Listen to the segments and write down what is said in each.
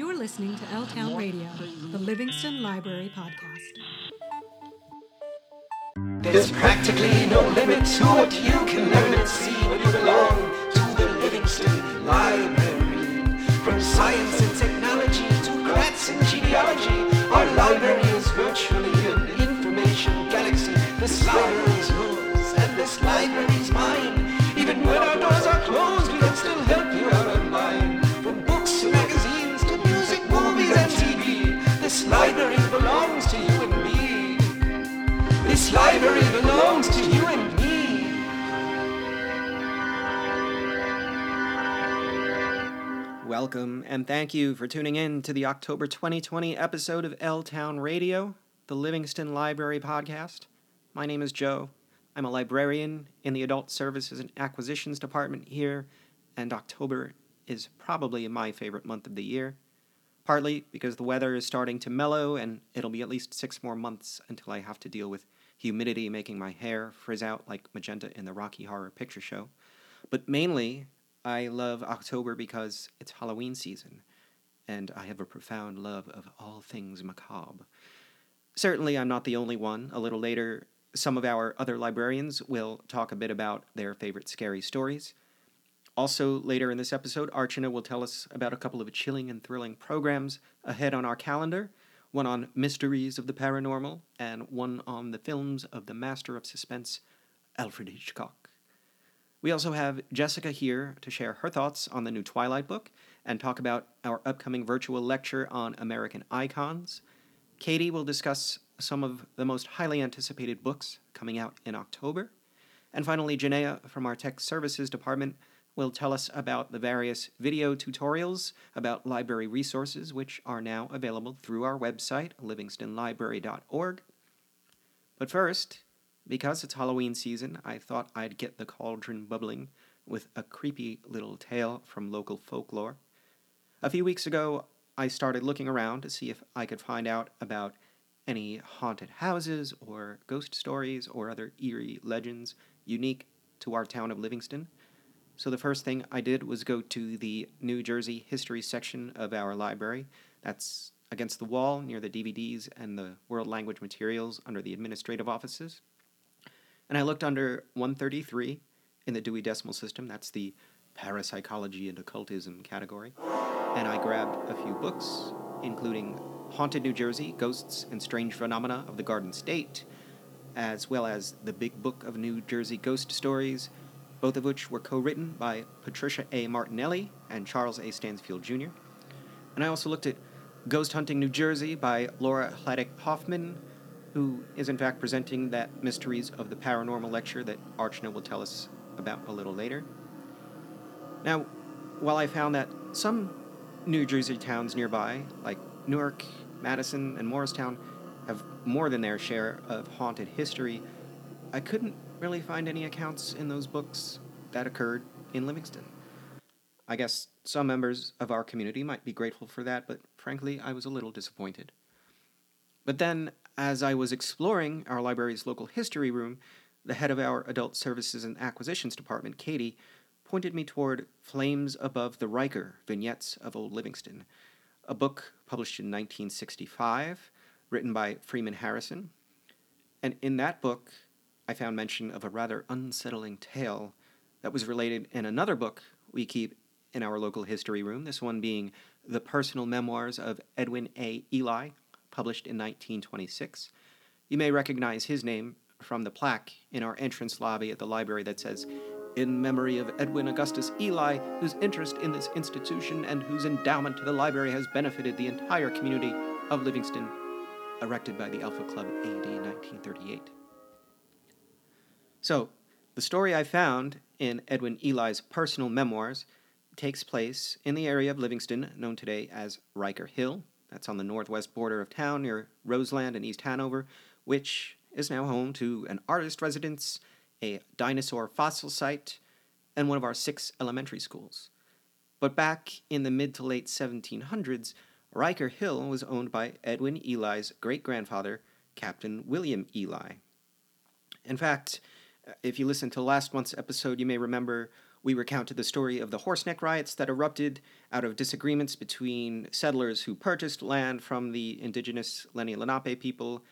You're listening to L Town Radio, the Livingston Library Podcast. There's practically no limit to what you can learn and see when you belong to the Livingston Library. From science and technology to crafts and genealogy, our library is virtually an information galaxy. This library is yours and this library belongs to you and me. Welcome and thank you for tuning in to the October 2020 episode of L Town Radio, the Livingston Library podcast. My name is Joe. I'm a librarian in the Adult Services and Acquisitions Department here, and October is probably my favorite month of the year. Partly because the weather is starting to mellow, and it'll be at least six more months until I have to deal with humidity making my hair frizz out like magenta in the Rocky Horror Picture Show. But mainly, I love October because it's Halloween season, and I have a profound love of all things macabre. Certainly, I'm not the only one. A little later, some of our other librarians will talk a bit about their favorite scary stories. Also, later in this episode, Archana will tell us about a couple of chilling and thrilling programs ahead on our calendar one on mysteries of the paranormal, and one on the films of the master of suspense, Alfred Hitchcock. We also have Jessica here to share her thoughts on the new Twilight book and talk about our upcoming virtual lecture on American icons. Katie will discuss some of the most highly anticipated books coming out in October. And finally, Janaea from our Tech Services Department will tell us about the various video tutorials about library resources which are now available through our website, livingstonlibrary.org. But first, because it's Halloween season, I thought I'd get the cauldron bubbling with a creepy little tale from local folklore. A few weeks ago, I started looking around to see if I could find out about any haunted houses or ghost stories or other eerie legends unique to our town of Livingston. So the first thing I did was go to the New Jersey history section of our library. That's against the wall near the DVDs and the world language materials under the administrative offices. And I looked under 133 in the Dewey Decimal System. That's the parapsychology and occultism category. And I grabbed a few books, including Haunted New Jersey Ghosts and Strange Phenomena of the Garden State, as well as The Big Book of New Jersey Ghost Stories, both of which were co written by Patricia A. Martinelli and Charles A. Stansfield Jr. And I also looked at Ghost Hunting New Jersey by Laura Hladek Hoffman, who is in fact presenting that Mysteries of the Paranormal lecture that Archana will tell us about a little later. Now, while I found that some New Jersey towns nearby, like Newark, Madison, and Morristown, have more than their share of haunted history, I couldn't really find any accounts in those books that occurred in Livingston. I guess some members of our community might be grateful for that, but frankly, I was a little disappointed. But then, as I was exploring our library's local history room, the head of our Adult Services and Acquisitions Department, Katie, pointed me toward Flames Above the Riker Vignettes of Old Livingston, a book published in 1965, written by Freeman Harrison. And in that book, I found mention of a rather unsettling tale that was related in another book we keep in our local history room, this one being The Personal Memoirs of Edwin A. Ely, published in 1926. You may recognize his name from the plaque in our entrance lobby at the library that says, In memory of Edwin Augustus Ely, whose interest in this institution and whose endowment to the library has benefited the entire community of Livingston, erected by the Alpha Club AD 1938. So, the story I found in Edwin Ely's personal memoirs takes place in the area of Livingston known today as Riker Hill. That's on the northwest border of town near Roseland and East Hanover, which is now home to an artist residence, a dinosaur fossil site, and one of our six elementary schools. But back in the mid to late 1700s, Riker Hill was owned by Edwin Ely's great grandfather, Captain William Ely. In fact, if you listened to last month's episode, you may remember we recounted the story of the horseneck riots that erupted out of disagreements between settlers who purchased land from the indigenous Lenni Lenape people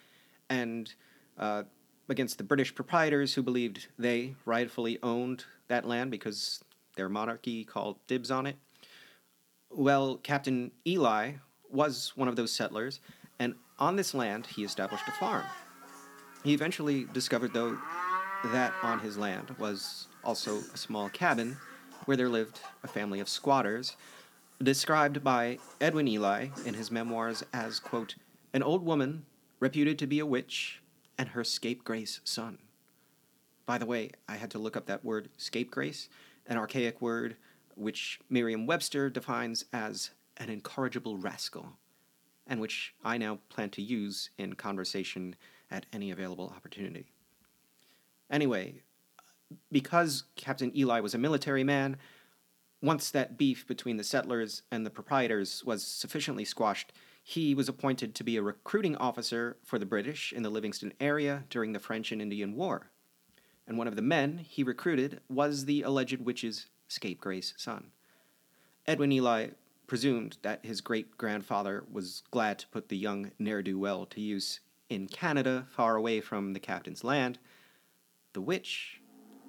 and uh, against the British proprietors who believed they rightfully owned that land because their monarchy called dibs on it. Well, Captain Ely was one of those settlers, and on this land he established a farm. He eventually discovered, though, that on his land was also a small cabin where there lived a family of squatters, described by Edwin Ely in his memoirs as, quote, an old woman reputed to be a witch and her scapegrace son. By the way, I had to look up that word scapegrace, an archaic word which Merriam Webster defines as an incorrigible rascal, and which I now plan to use in conversation at any available opportunity. Anyway, because Captain Ely was a military man, once that beef between the settlers and the proprietors was sufficiently squashed, he was appointed to be a recruiting officer for the British in the Livingston area during the French and Indian War. And one of the men he recruited was the alleged witch's scapegrace son. Edwin Ely presumed that his great grandfather was glad to put the young ne'er do well to use in Canada, far away from the captain's land. The witch,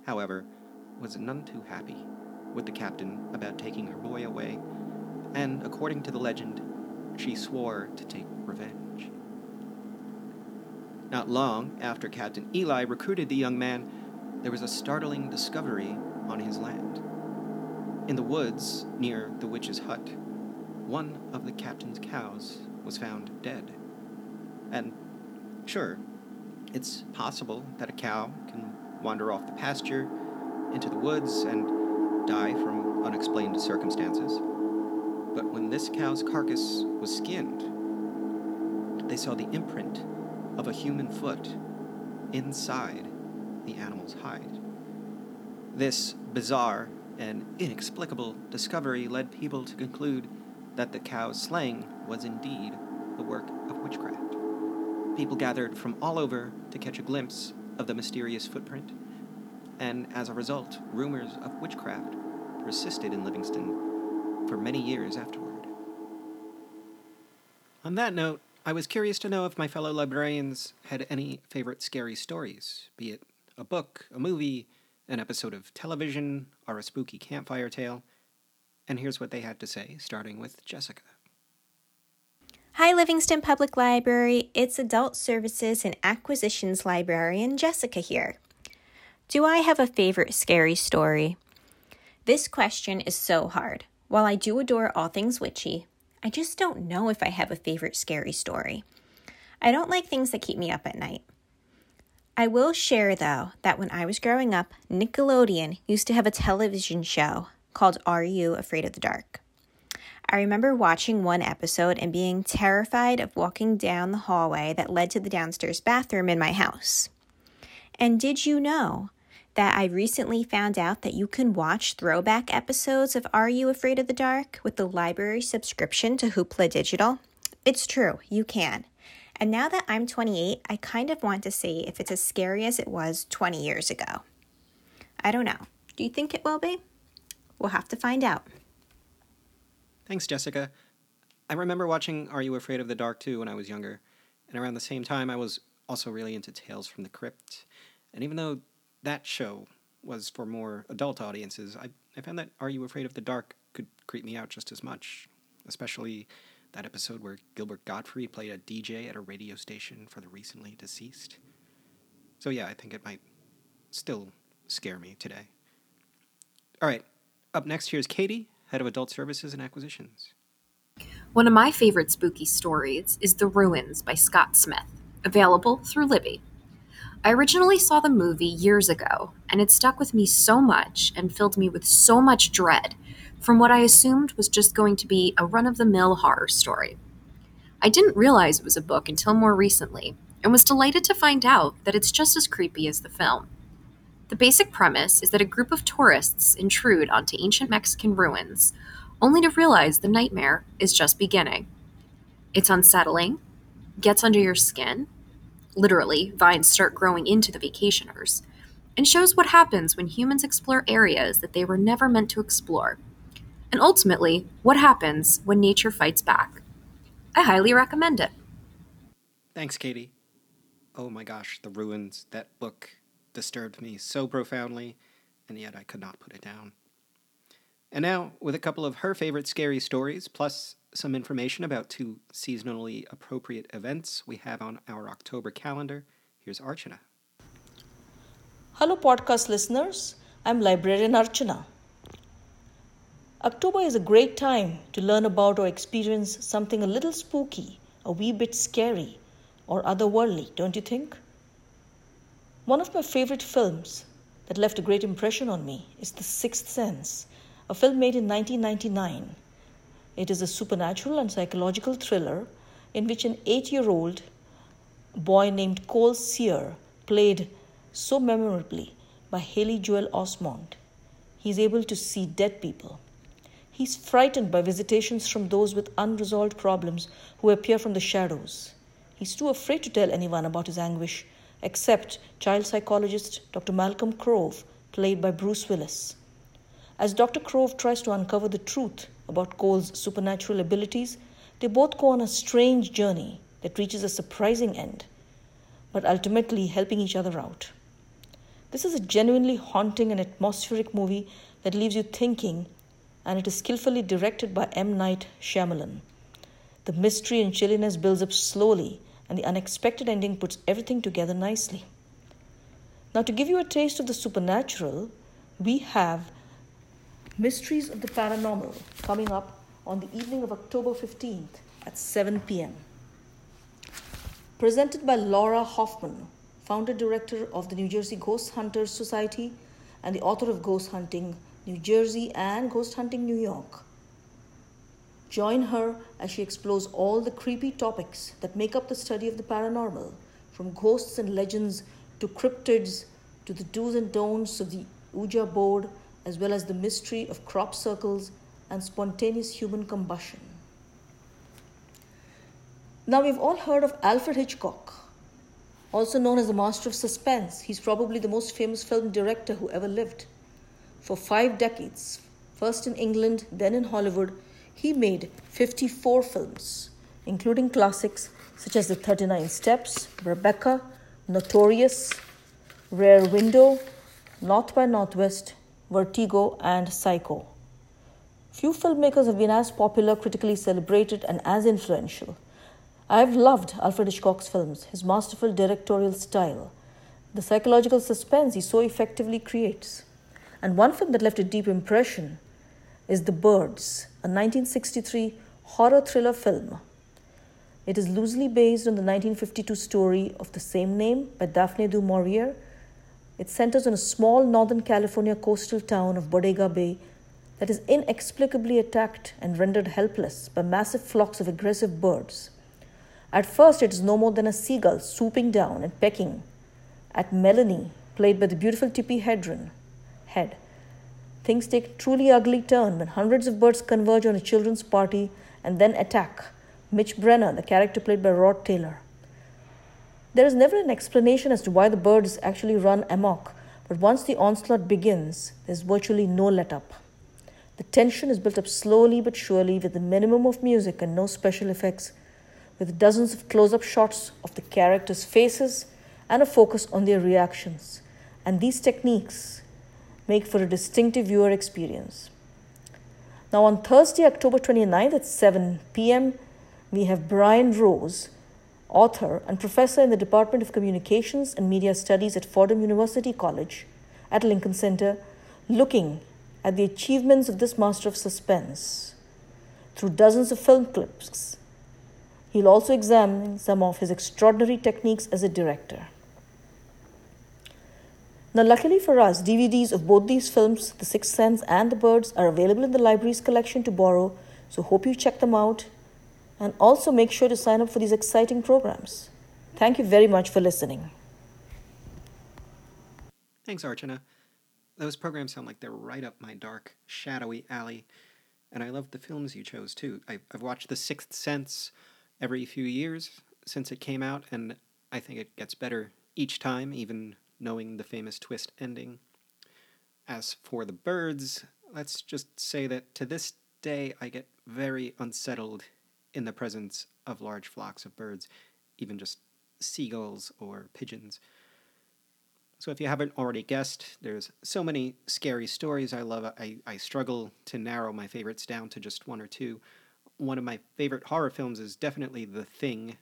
however, was none too happy with the captain about taking her boy away, and according to the legend, she swore to take revenge. Not long after Captain Ely recruited the young man, there was a startling discovery on his land. In the woods near the witch's hut, one of the captain's cows was found dead. And sure, it's possible that a cow can wander off the pasture into the woods and die from unexplained circumstances. But when this cow's carcass was skinned, they saw the imprint of a human foot inside the animal's hide. This bizarre and inexplicable discovery led people to conclude that the cow's slaying was indeed the work of witchcraft. People gathered from all over to catch a glimpse of the mysterious footprint, and as a result, rumors of witchcraft persisted in Livingston for many years afterward. On that note, I was curious to know if my fellow librarians had any favorite scary stories, be it a book, a movie, an episode of television, or a spooky campfire tale. And here's what they had to say, starting with Jessica. Hi, Livingston Public Library. It's Adult Services and Acquisitions Librarian Jessica here. Do I have a favorite scary story? This question is so hard. While I do adore all things witchy, I just don't know if I have a favorite scary story. I don't like things that keep me up at night. I will share, though, that when I was growing up, Nickelodeon used to have a television show called Are You Afraid of the Dark? I remember watching one episode and being terrified of walking down the hallway that led to the downstairs bathroom in my house. And did you know that I recently found out that you can watch throwback episodes of Are You Afraid of the Dark with the library subscription to Hoopla Digital? It's true, you can. And now that I'm 28, I kind of want to see if it's as scary as it was 20 years ago. I don't know. Do you think it will be? We'll have to find out. Thanks, Jessica. I remember watching Are You Afraid of the Dark too when I was younger, and around the same time I was also really into Tales from the Crypt. And even though that show was for more adult audiences, I, I found that Are You Afraid of the Dark could creep me out just as much, especially that episode where Gilbert Gottfried played a DJ at a radio station for the recently deceased. So, yeah, I think it might still scare me today. All right, up next, here's Katie, Head of Adult Services and Acquisitions. One of my favorite spooky stories is The Ruins by Scott Smith, available through Libby. I originally saw the movie years ago, and it stuck with me so much and filled me with so much dread from what I assumed was just going to be a run of the mill horror story. I didn't realize it was a book until more recently, and was delighted to find out that it's just as creepy as the film. The basic premise is that a group of tourists intrude onto ancient Mexican ruins, only to realize the nightmare is just beginning. It's unsettling, gets under your skin, literally, vines start growing into the vacationers, and shows what happens when humans explore areas that they were never meant to explore, and ultimately, what happens when nature fights back. I highly recommend it. Thanks, Katie. Oh my gosh, The Ruins, that book disturbed me so profoundly, and yet I could not put it down. And now, with a couple of her favorite scary stories, plus some information about two seasonally appropriate events we have on our October calendar, here's Archana. Hello, podcast listeners. I'm librarian Archana. October is a great time to learn about or experience something a little spooky, a wee bit scary, or otherworldly, don't you think? One of my favorite films that left a great impression on me is The Sixth Sense, a film made in 1999. It is a supernatural and psychological thriller in which an eight year old boy named Cole Sear, played so memorably by Haley Joel Osment, he is able to see dead people. He's frightened by visitations from those with unresolved problems who appear from the shadows. He's too afraid to tell anyone about his anguish, except child psychologist Dr. Malcolm Crowe, played by Bruce Willis. As Dr. Crowe tries to uncover the truth about Cole's supernatural abilities, they both go on a strange journey that reaches a surprising end, but ultimately helping each other out. This is a genuinely haunting and atmospheric movie that leaves you thinking, and it is skillfully directed by M. Night Shyamalan. The mystery and chilliness builds up slowly, and the unexpected ending puts everything together nicely. Now, to give you a taste of the supernatural, we have Mysteries of the Paranormal coming up on the evening of October 15th at 7 p.m. Presented by Laura Hoffman, founder director of the New Jersey Ghost Hunters Society and the author of Ghost Hunting New Jersey and Ghost Hunting New York. Join her as she explores all the creepy topics that make up the study of the paranormal, from ghosts and legends to cryptids to the do's and don'ts of the Ouija board, as well as the mystery of crop circles and spontaneous human combustion. Now, we've all heard of Alfred Hitchcock, also known as the master of suspense. He's probably the most famous film director who ever lived. For five decades, first in England, then in Hollywood, he made 54 films, including classics such as The 39 Steps, Rebecca, Notorious, Rear Window, North by Northwest, Vertigo, and Psycho. Few filmmakers have been as popular, critically celebrated, and as influential. I've loved Alfred Hitchcock's films, his masterful directorial style, the psychological suspense he so effectively creates. And one film that left a deep impression is The Birds, a 1963 horror thriller film. It is loosely based on the 1952 story of the same name by Daphne du Maurier. It centers on a small Northern California coastal town of Bodega Bay that is inexplicably attacked and rendered helpless by massive flocks of aggressive birds. At first, it is no more than a seagull swooping down and pecking at Melanie, played by the beautiful Tippi Hedren. Head. Things take a truly ugly turn when hundreds of birds converge on a children's party and then attack Mitch Brenner, the character played by Rod Taylor. There is never an explanation as to why the birds actually run amok, but once the onslaught begins, there's virtually no let up. The tension is built up slowly but surely with a minimum of music and no special effects with dozens of close up shots of the characters' faces and a focus on their reactions. And these techniques make for a distinctive viewer experience. Now, on Thursday, October 29th at 7 p.m., we have Brian Rose, author and professor in the Department of Communications and Media Studies at Fordham University College at Lincoln Center, looking at the achievements of this master of suspense through dozens of film clips He'll also examine some of his extraordinary techniques as a director. Now, luckily for us, DVDs of both these films, The Sixth Sense and The Birds, are available in the library's collection to borrow, so hope you check them out and also make sure to sign up for these exciting programs. Thank you very much for listening. Thanks, Archana. Those programs sound like they're right up my dark, shadowy alley. And I love the films you chose, too. I've, watched The Sixth Sense, every few years since it came out, and I think it gets better each time, even knowing the famous twist ending. As for the birds, let's just say that to this day I get very unsettled in the presence of large flocks of birds, even just seagulls or pigeons. So, if you haven't already guessed, there's so many scary stories I love. I, I struggle to narrow my favorites down to just one or two. One of my favorite horror films is definitely The Thing,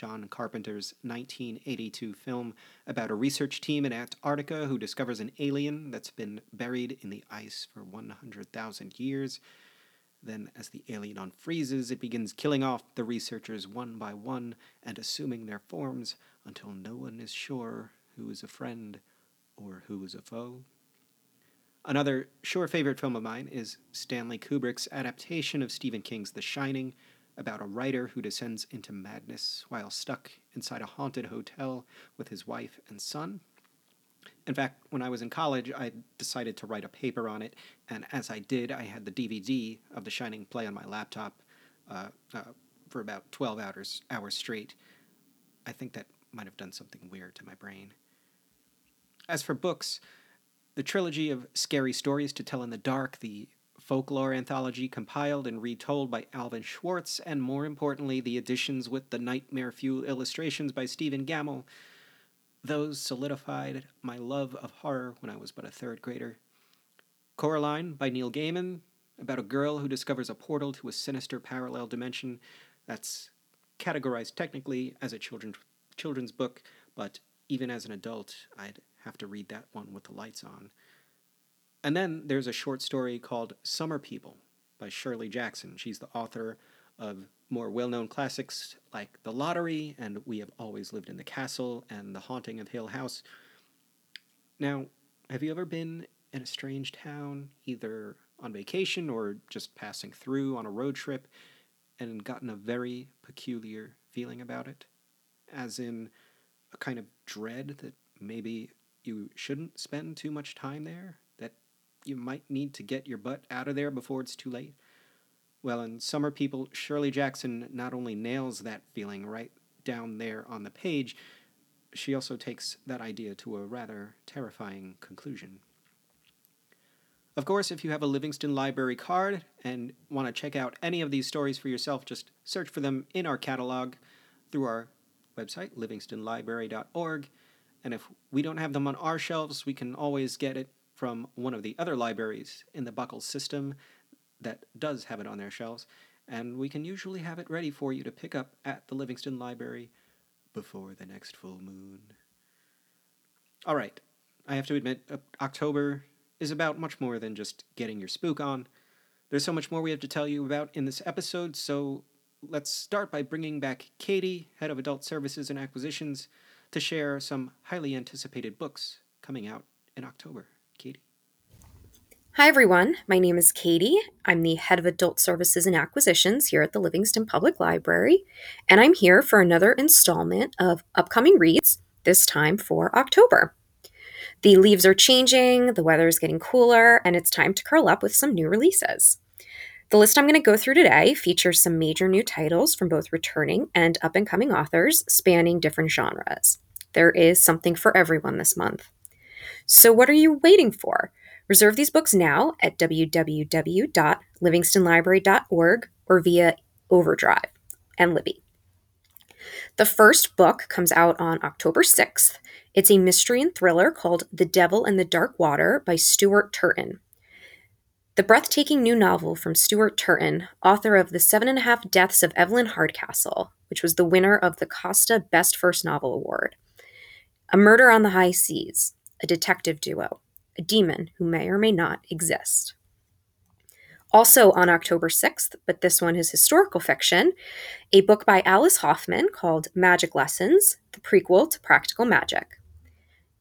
John Carpenter's 1982 film about a research team in Antarctica who discovers an alien that's been buried in the ice for 100,000 years. Then, as the alien unfreezes, it begins killing off the researchers one by one and assuming their forms until no one is sure who is a friend or who is a foe. Another sure favorite film of mine is Stanley Kubrick's adaptation of Stephen King's The Shining, about a writer who descends into madness while stuck inside a haunted hotel with his wife and son. In fact, when I was in college, I decided to write a paper on it, and as I did, I had the DVD of The Shining play on my laptop uh, uh, for about 12 hours, hours straight. I think that might have done something weird to my brain. As for books, the trilogy of scary stories to tell in the dark, the folklore anthology compiled and retold by Alvin Schwartz, and more importantly, the editions with the nightmare fuel illustrations by Stephen Gammell. Those solidified my love of horror when I was but a third grader. Coraline by Neil Gaiman, about a girl who discovers a portal to a sinister parallel dimension that's categorized technically as a children's children's book, but even as an adult, I'd have to read that one with the lights on. And then there's a short story called Summer People by Shirley Jackson. She's the author of more well known classics like The Lottery and We Have Always Lived in the Castle and The Haunting of Hill House. Now, have you ever been in a strange town, either on vacation or just passing through on a road trip, and gotten a very peculiar feeling about it? As in a kind of dread that maybe you shouldn't spend too much time there, you might need to get your butt out of there before it's too late. Well, in Summer People, Shirley Jackson not only nails that feeling right down there on the page, she also takes that idea to a rather terrifying conclusion. Of course, if you have a Livingston Library card and want to check out any of these stories for yourself, just search for them in our catalog through our website, livingstonlibrary.org. And if we don't have them on our shelves, we can always get it from one of the other libraries in the BCCLS system that does have it on their shelves. And we can usually have it ready for you to pick up at the Livingston Library before the next full moon. All right, I have to admit, uh, October is about much more than just getting your spook on. There's so much more we have to tell you about in this episode, so let's start by bringing back Katie, head of adult services and acquisitions, to share some highly anticipated books coming out in October. Katie. Hi, everyone. My name is Katie. I'm the head of adult services and acquisitions here at the Livingston Public Library, and I'm here for another installment of upcoming reads, this time for October. The leaves are changing, the weather is getting cooler, and it's time to curl up with some new releases. The list I'm going to go through today features some major new titles from both returning and up and coming authors spanning different genres. There is something for everyone this month. So, what are you waiting for? Reserve these books now at www.livingstonlibrary.org or via Overdrive and Libby. The first book comes out on October 6th. It's a mystery and thriller called The Devil in the Dark Water by Stuart Turton. The breathtaking new novel from Stuart Turton, author of The Seven and a Half Deaths of Evelyn Hardcastle, which was the winner of the Costa Best First Novel Award. A Murder on the High Seas, a detective duo, a demon who may or may not exist. Also on October 6th, but this one is historical fiction, a book by Alice Hoffman called Magic Lessons, the prequel to Practical Magic.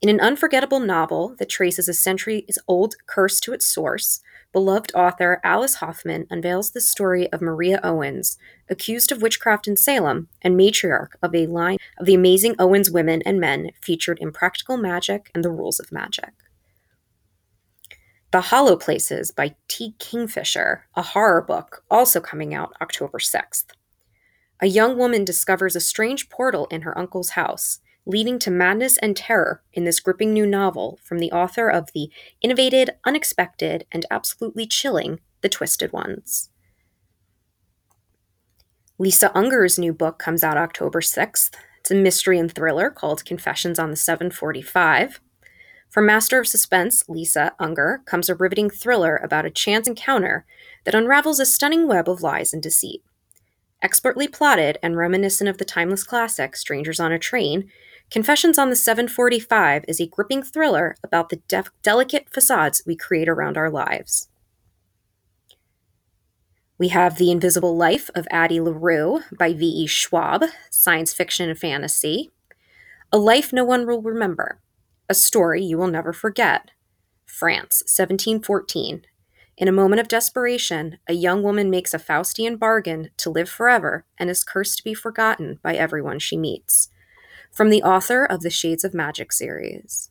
In an unforgettable novel that traces a centuries old curse to its source, beloved author Alice Hoffman unveils the story of Maria Owens, accused of witchcraft in Salem and matriarch of a line of the amazing Owens women and men featured in Practical Magic and the Rules of Magic. The Hollow Places by T. Kingfisher, a horror book, also coming out October 6th. A young woman discovers a strange portal in her uncle's house, leading to madness and terror in this gripping new novel from the author of the innovated, unexpected, and absolutely chilling The Twisted Ones. Lisa Unger's new book comes out October 6th. It's a mystery and thriller called Confessions on the 745. From Master of Suspense, Lisa Unger, comes a riveting thriller about a chance encounter that unravels a stunning web of lies and deceit. Expertly plotted and reminiscent of the timeless classic Strangers on a Train, Confessions on the 745 is a gripping thriller about the def- delicate facades we create around our lives. We have The Invisible Life of Addie LaRue by V.E. Schwab, science fiction and fantasy. A Life No One Will Remember, a story you will never forget. France, 1714. In a moment of desperation, a young woman makes a Faustian bargain to live forever and is cursed to be forgotten by everyone she meets from the author of the Shades of Magic series.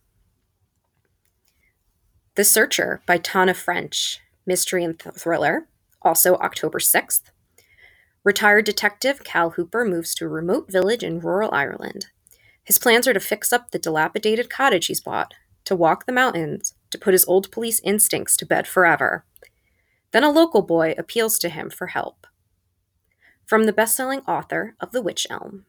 The Searcher by Tana French, mystery and th- thriller, also October 6th. Retired detective Cal Hooper moves to a remote village in rural Ireland. His plans are to fix up the dilapidated cottage he's bought, to walk the mountains, to put his old police instincts to bed forever. Then a local boy appeals to him for help. From the best selling author of The Witch Elm.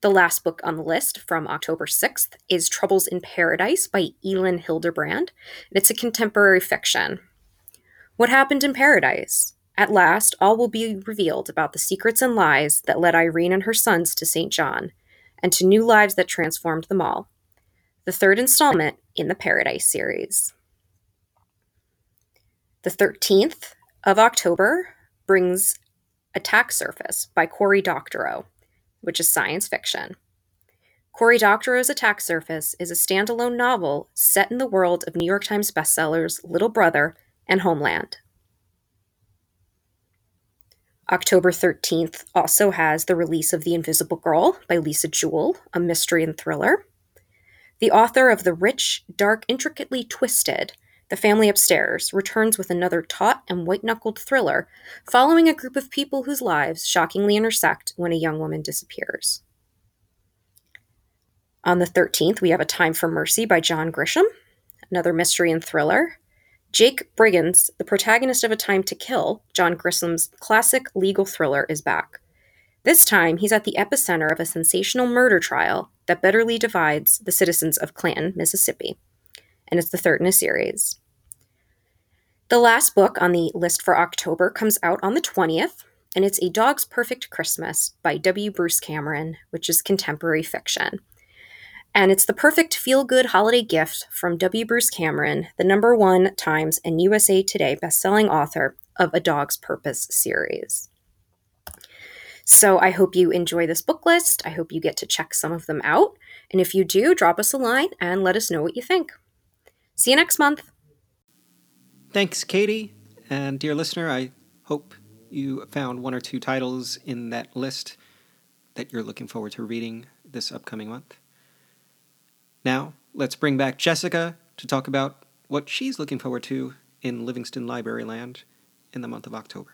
The last book on the list from October 6th is Troubles in Paradise by Elin Hilderbrand, and it's a contemporary fiction. What happened in paradise? At last, all will be revealed about the secrets and lies that led Irene and her sons to St. John, and to new lives that transformed them all. The third installment in the Paradise series. The 13th of October brings Attack Surface by Cory Doctorow which is science fiction. Cory Doctorow's Attack Surface is a standalone novel set in the world of New York Times bestsellers Little Brother and Homeland. October 13th also has the release of The Invisible Girl by Lisa Jewell, a mystery and thriller. The author of The Rich, Dark, Intricately Twisted the Family Upstairs returns with another taut and white knuckled thriller following a group of people whose lives shockingly intersect when a young woman disappears. On the 13th, we have A Time for Mercy by John Grisham, another mystery and thriller. Jake Brigance, the protagonist of A Time to Kill, John Grisham's classic legal thriller, is back. This time, he's at the epicenter of a sensational murder trial that bitterly divides the citizens of Clanton, Mississippi and it's the third in a series. The last book on the list for October comes out on the 20th, and it's A Dog's Perfect Christmas by W. Bruce Cameron, which is contemporary fiction. And it's the perfect feel good holiday gift from W. Bruce Cameron, the number one Times and USA Today bestselling author of A Dog's Purpose series. So I hope you enjoy this book list. I hope you get to check some of them out. And if you do, drop us a line and let us know what you think. See you next month. Thanks, Katie. And dear listener, I hope you found one or two titles in that list that you're looking forward to reading this upcoming month. Now, let's bring back Jessica to talk about what she's looking forward to in Livingston Library Land in the month of October.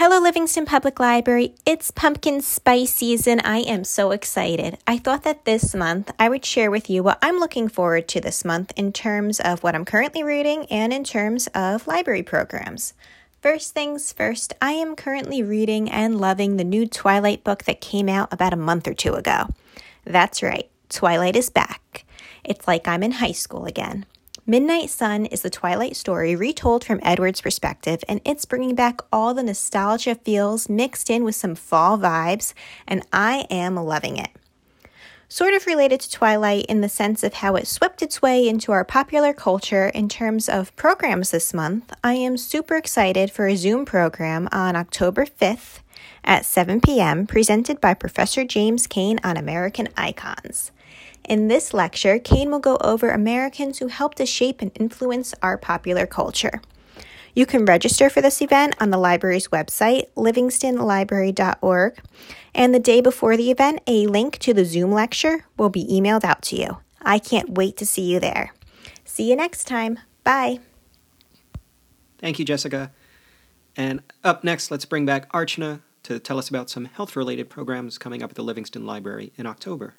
Hello, Livingston Public Library. It's pumpkin spice season. I am so excited. I thought that this month I would share with you what I'm looking forward to this month in terms of what I'm currently reading and in terms of library programs. First things first, I am currently reading and loving the new Twilight book that came out about a month or two ago. That's right, Twilight is back. It's like I'm in high school again. Midnight Sun is the Twilight story retold from Edward's perspective, and it's bringing back all the nostalgia feels mixed in with some fall vibes, and I am loving it. Sort of related to Twilight in the sense of how it swept its way into our popular culture in terms of programs this month, I am super excited for a Zoom program on October 5th at 7 p.m. presented by Professor James Kane on American Icons. In this lecture, Kane will go over Americans who helped to shape and influence our popular culture. You can register for this event on the library's website, livingstonlibrary.org, and the day before the event, a link to the Zoom lecture will be emailed out to you. I can't wait to see you there. See you next time. Bye. Thank you, Jessica. And up next, let's bring back Archana to tell us about some health related programs coming up at the Livingston Library in October.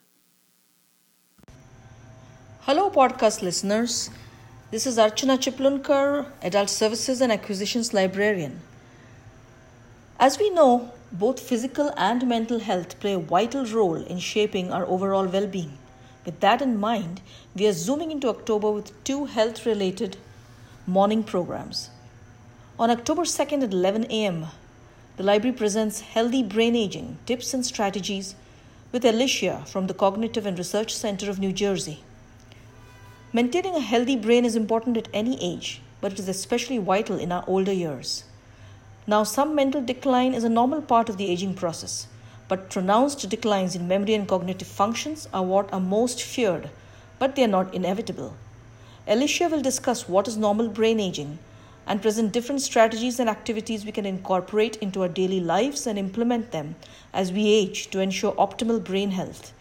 Hello, podcast listeners. This is Archana Chiplunkar, Adult Services and Acquisitions Librarian. As we know, both physical and mental health play a vital role in shaping our overall well being. With that in mind, we are zooming into October with two health related morning programs. On October 2nd at 11 a.m., the library presents Healthy Brain Aging Tips and Strategies with Alicia from the Cognitive and Research Center of New Jersey. Maintaining a healthy brain is important at any age, but it is especially vital in our older years. Now, some mental decline is a normal part of the aging process, but pronounced declines in memory and cognitive functions are what are most feared, but they are not inevitable. Alicia will discuss what is normal brain aging and present different strategies and activities we can incorporate into our daily lives and implement them as we age to ensure optimal brain health.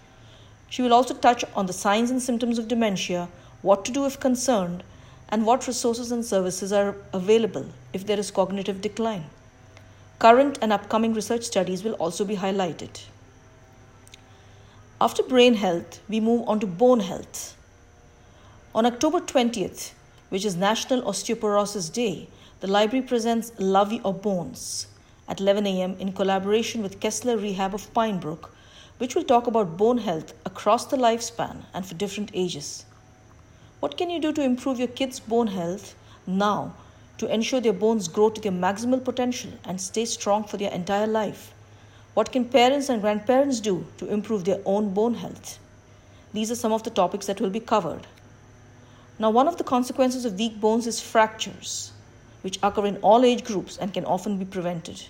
She will also touch on the signs and symptoms of dementia, what to do if concerned, and what resources and services are available if there is cognitive decline. Current and upcoming research studies will also be highlighted. After brain health, we move on to bone health. On October 20th, which is National Osteoporosis Day, the library presents Love Your Bones at 11 a.m. in collaboration with Kessler Rehab of Pinebrook, which will talk about bone health across the lifespan and for different ages. What can you do to improve your kids' bone health now to ensure their bones grow to their maximal potential and stay strong for their entire life? What can parents and grandparents do to improve their own bone health? These are some of the topics that will be covered. Now, one of the consequences of weak bones is fractures, which occur in all age groups and can often be prevented.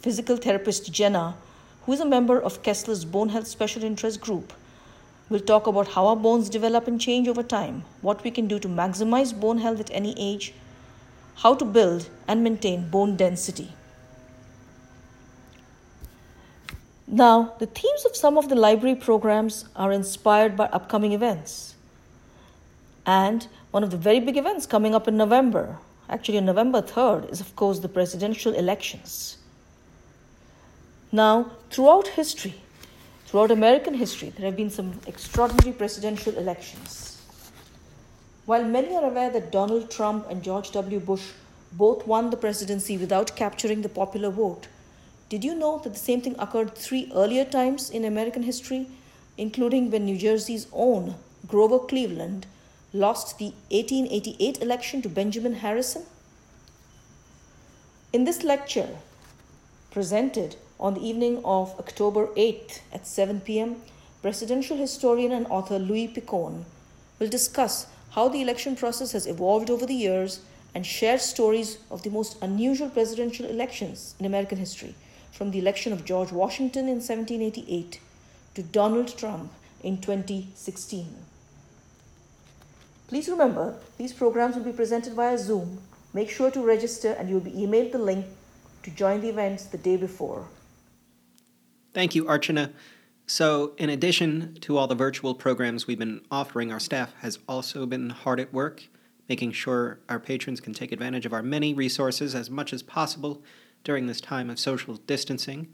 Physical therapist Jenna, who is a member of Kessler's Bone Health Special Interest Group, will talk about how our bones develop and change over time, what we can do to maximize bone health at any age, how to build and maintain bone density. Now, the themes of some of the library programs are inspired by upcoming events. And one of the very big events coming up in November, actually on November 3rd, is of course the presidential elections. Now, throughout history, throughout American history, there have been some extraordinary presidential elections. While many are aware that Donald Trump and George W. Bush both won the presidency without capturing the popular vote, did you know that the same thing occurred three earlier times in American history, including when New Jersey's own Grover Cleveland lost the 1888 election to Benjamin Harrison? In this lecture, presented on the evening of October 8th at 7 pm, presidential historian and author Louis Picone will discuss how the election process has evolved over the years and share stories of the most unusual presidential elections in American history, from the election of George Washington in 1788 to Donald Trump in 2016. Please remember, these programs will be presented via Zoom. Make sure to register and you'll be emailed the link to join the events the day before. Thank you, Archana. So, in addition to all the virtual programs we've been offering, our staff has also been hard at work making sure our patrons can take advantage of our many resources as much as possible during this time of social distancing.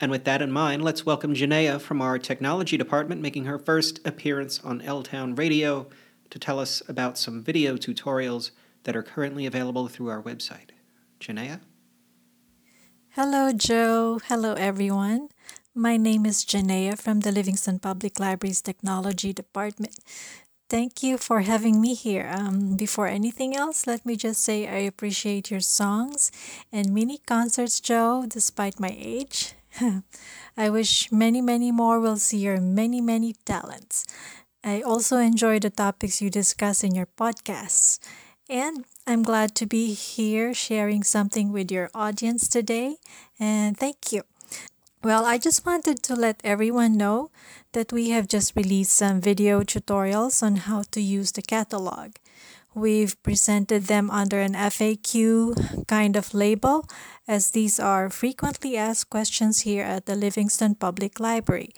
And with that in mind, let's welcome Janaea from our technology department making her first appearance on L Town Radio to tell us about some video tutorials that are currently available through our website. Janaea? Hello, Joe. Hello, everyone. My name is Janaea from the Livingston Public Library's Technology Department. Thank you for having me here. Um, before anything else, let me just say I appreciate your songs and mini concerts, Joe, despite my age. I wish many, many more will see your many, many talents. I also enjoy the topics you discuss in your podcasts. And I'm glad to be here sharing something with your audience today. And thank you. Well, I just wanted to let everyone know that we have just released some video tutorials on how to use the catalog. We've presented them under an FAQ kind of label, as these are frequently asked questions here at the Livingston Public Library.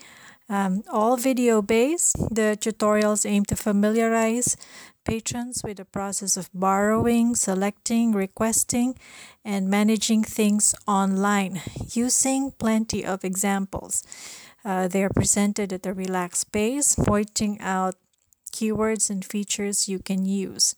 Um, all video based, the tutorials aim to familiarize patrons with the process of borrowing, selecting, requesting, and managing things online using plenty of examples. Uh, they are presented at a relaxed pace, pointing out keywords and features you can use.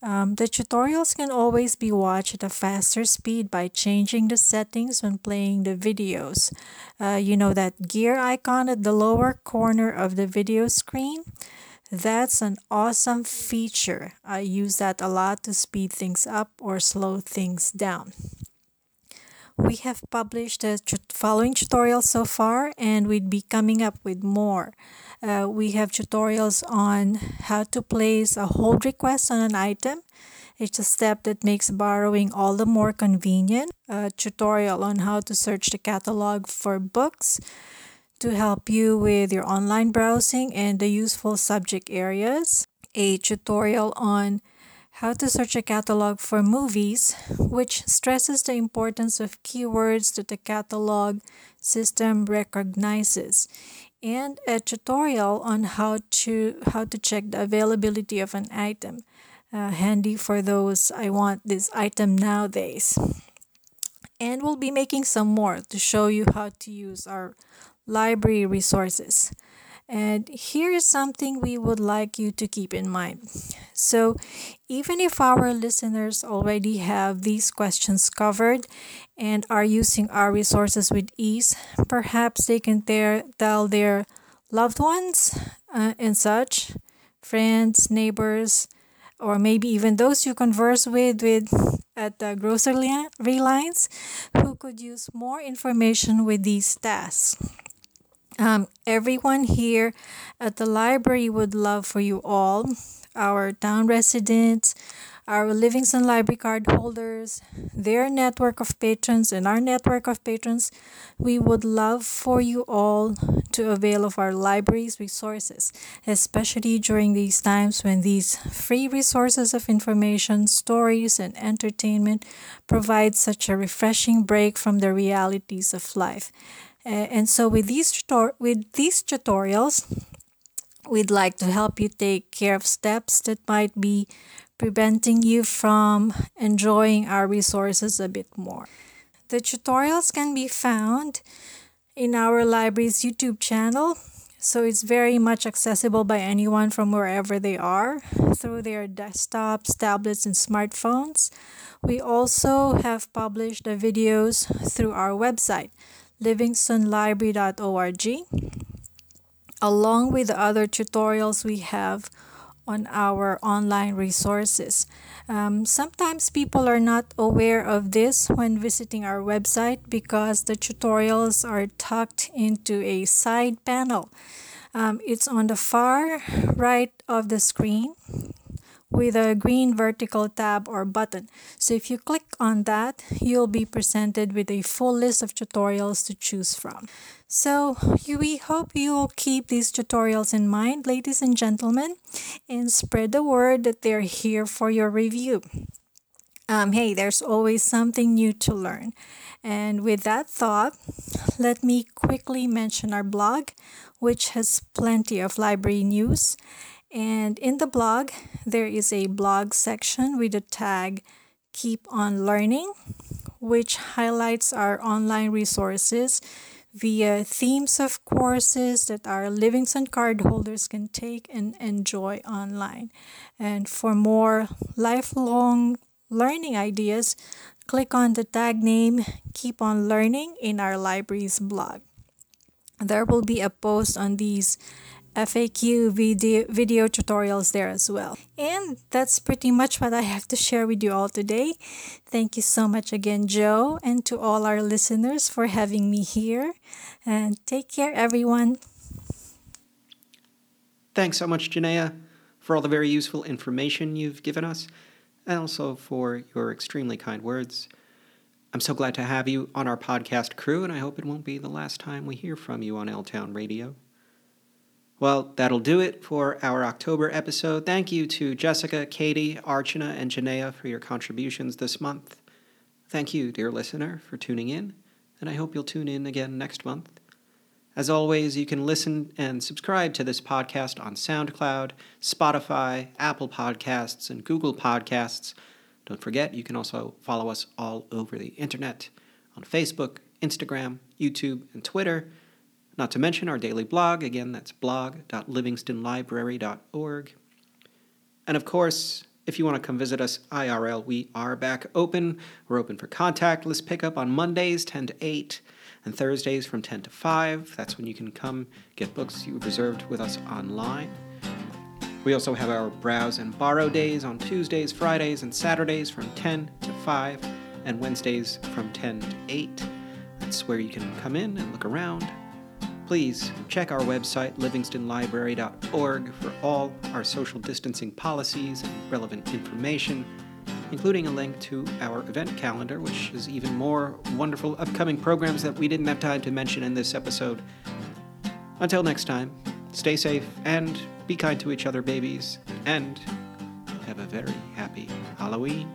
Um, the tutorials can always be watched at a faster speed by changing the settings when playing the videos. Uh, you know that gear icon at the lower corner of the video screen? That's an awesome feature. I use that a lot to speed things up or slow things down. We have published the following tutorials so far, and we'd be coming up with more. Uh, we have tutorials on how to place a hold request on an item. It's a step that makes borrowing all the more convenient. A tutorial on how to search the catalog for books to help you with your online browsing and the useful subject areas. A tutorial on how to search a catalog for movies, which stresses the importance of keywords that the catalog system recognizes, and a tutorial on how to how to check the availability of an item. Uh, handy for those I want this item nowadays. And we'll be making some more to show you how to use our library resources. And here is something we would like you to keep in mind. So, even if our listeners already have these questions covered and are using our resources with ease, perhaps they can tell their loved ones uh, and such, friends, neighbors, or maybe even those you converse with with at the grocery lines who could use more information with these tasks. Um, everyone here at the library would love for you all, our town residents, our Livingston Library card holders, their network of patrons, and our network of patrons. We would love for you all to avail of our library's resources, especially during these times when these free resources of information, stories, and entertainment provide such a refreshing break from the realities of life. Uh, and so with these tutor- with these tutorials, we'd like to help you take care of steps that might be preventing you from enjoying our resources a bit more. The tutorials can be found in our library's YouTube channel, so it's very much accessible by anyone from wherever they are through their desktops, tablets, and smartphones. We also have published the videos through our website livingstonlibrary.org, along with the other tutorials we have on our online resources. Um, sometimes people are not aware of this when visiting our website because the tutorials are tucked into a side panel. Um, it's on the far right of the screen with a green vertical tab or button. So if you click on that, you'll be presented with a full list of tutorials to choose from. So we hope you'll keep these tutorials in mind, ladies and gentlemen, and spread the word that they're here for your review. Um, hey, there's always something new to learn. And with that thought, let me quickly mention our blog, which has plenty of library news and in the blog, there is a blog section with the tag Keep on Learning, which highlights our online resources via themes of courses that our Livingston card holders can take and enjoy online. And for more lifelong learning ideas, click on the tag name Keep on Learning in our library's blog. There will be a post on these FAQ video, video tutorials there as well. And that's pretty much what I have to share with you all today. Thank you so much again, Joe, and to all our listeners for having me here. And take care, everyone. Thanks so much, Janaea, for all the very useful information you've given us, and also for your extremely kind words. I'm so glad to have you on our podcast crew, and I hope it won't be the last time we hear from you on L Town Radio. Well, that'll do it for our October episode. Thank you to Jessica, Katie, Archana, and Janaea for your contributions this month. Thank you, dear listener, for tuning in, and I hope you'll tune in again next month. As always, you can listen and subscribe to this podcast on SoundCloud, Spotify, Apple Podcasts, and Google Podcasts. Don't forget, you can also follow us all over the internet on Facebook, Instagram, YouTube, and Twitter. Not to mention our daily blog. Again, that's blog.livingstonlibrary.org. And of course, if you want to come visit us IRL, we are back open. We're open for contactless pickup on Mondays, 10 to 8, and Thursdays from 10 to 5. That's when you can come get books you reserved with us online. We also have our browse and borrow days on Tuesdays, Fridays, and Saturdays from 10 to 5, and Wednesdays from 10 to 8. That's where you can come in and look around. Please check our website, livingstonlibrary.org, for all our social distancing policies and relevant information, including a link to our event calendar, which is even more wonderful upcoming programs that we didn't have time to mention in this episode. Until next time, stay safe and be kind to each other, babies, and have a very happy Halloween.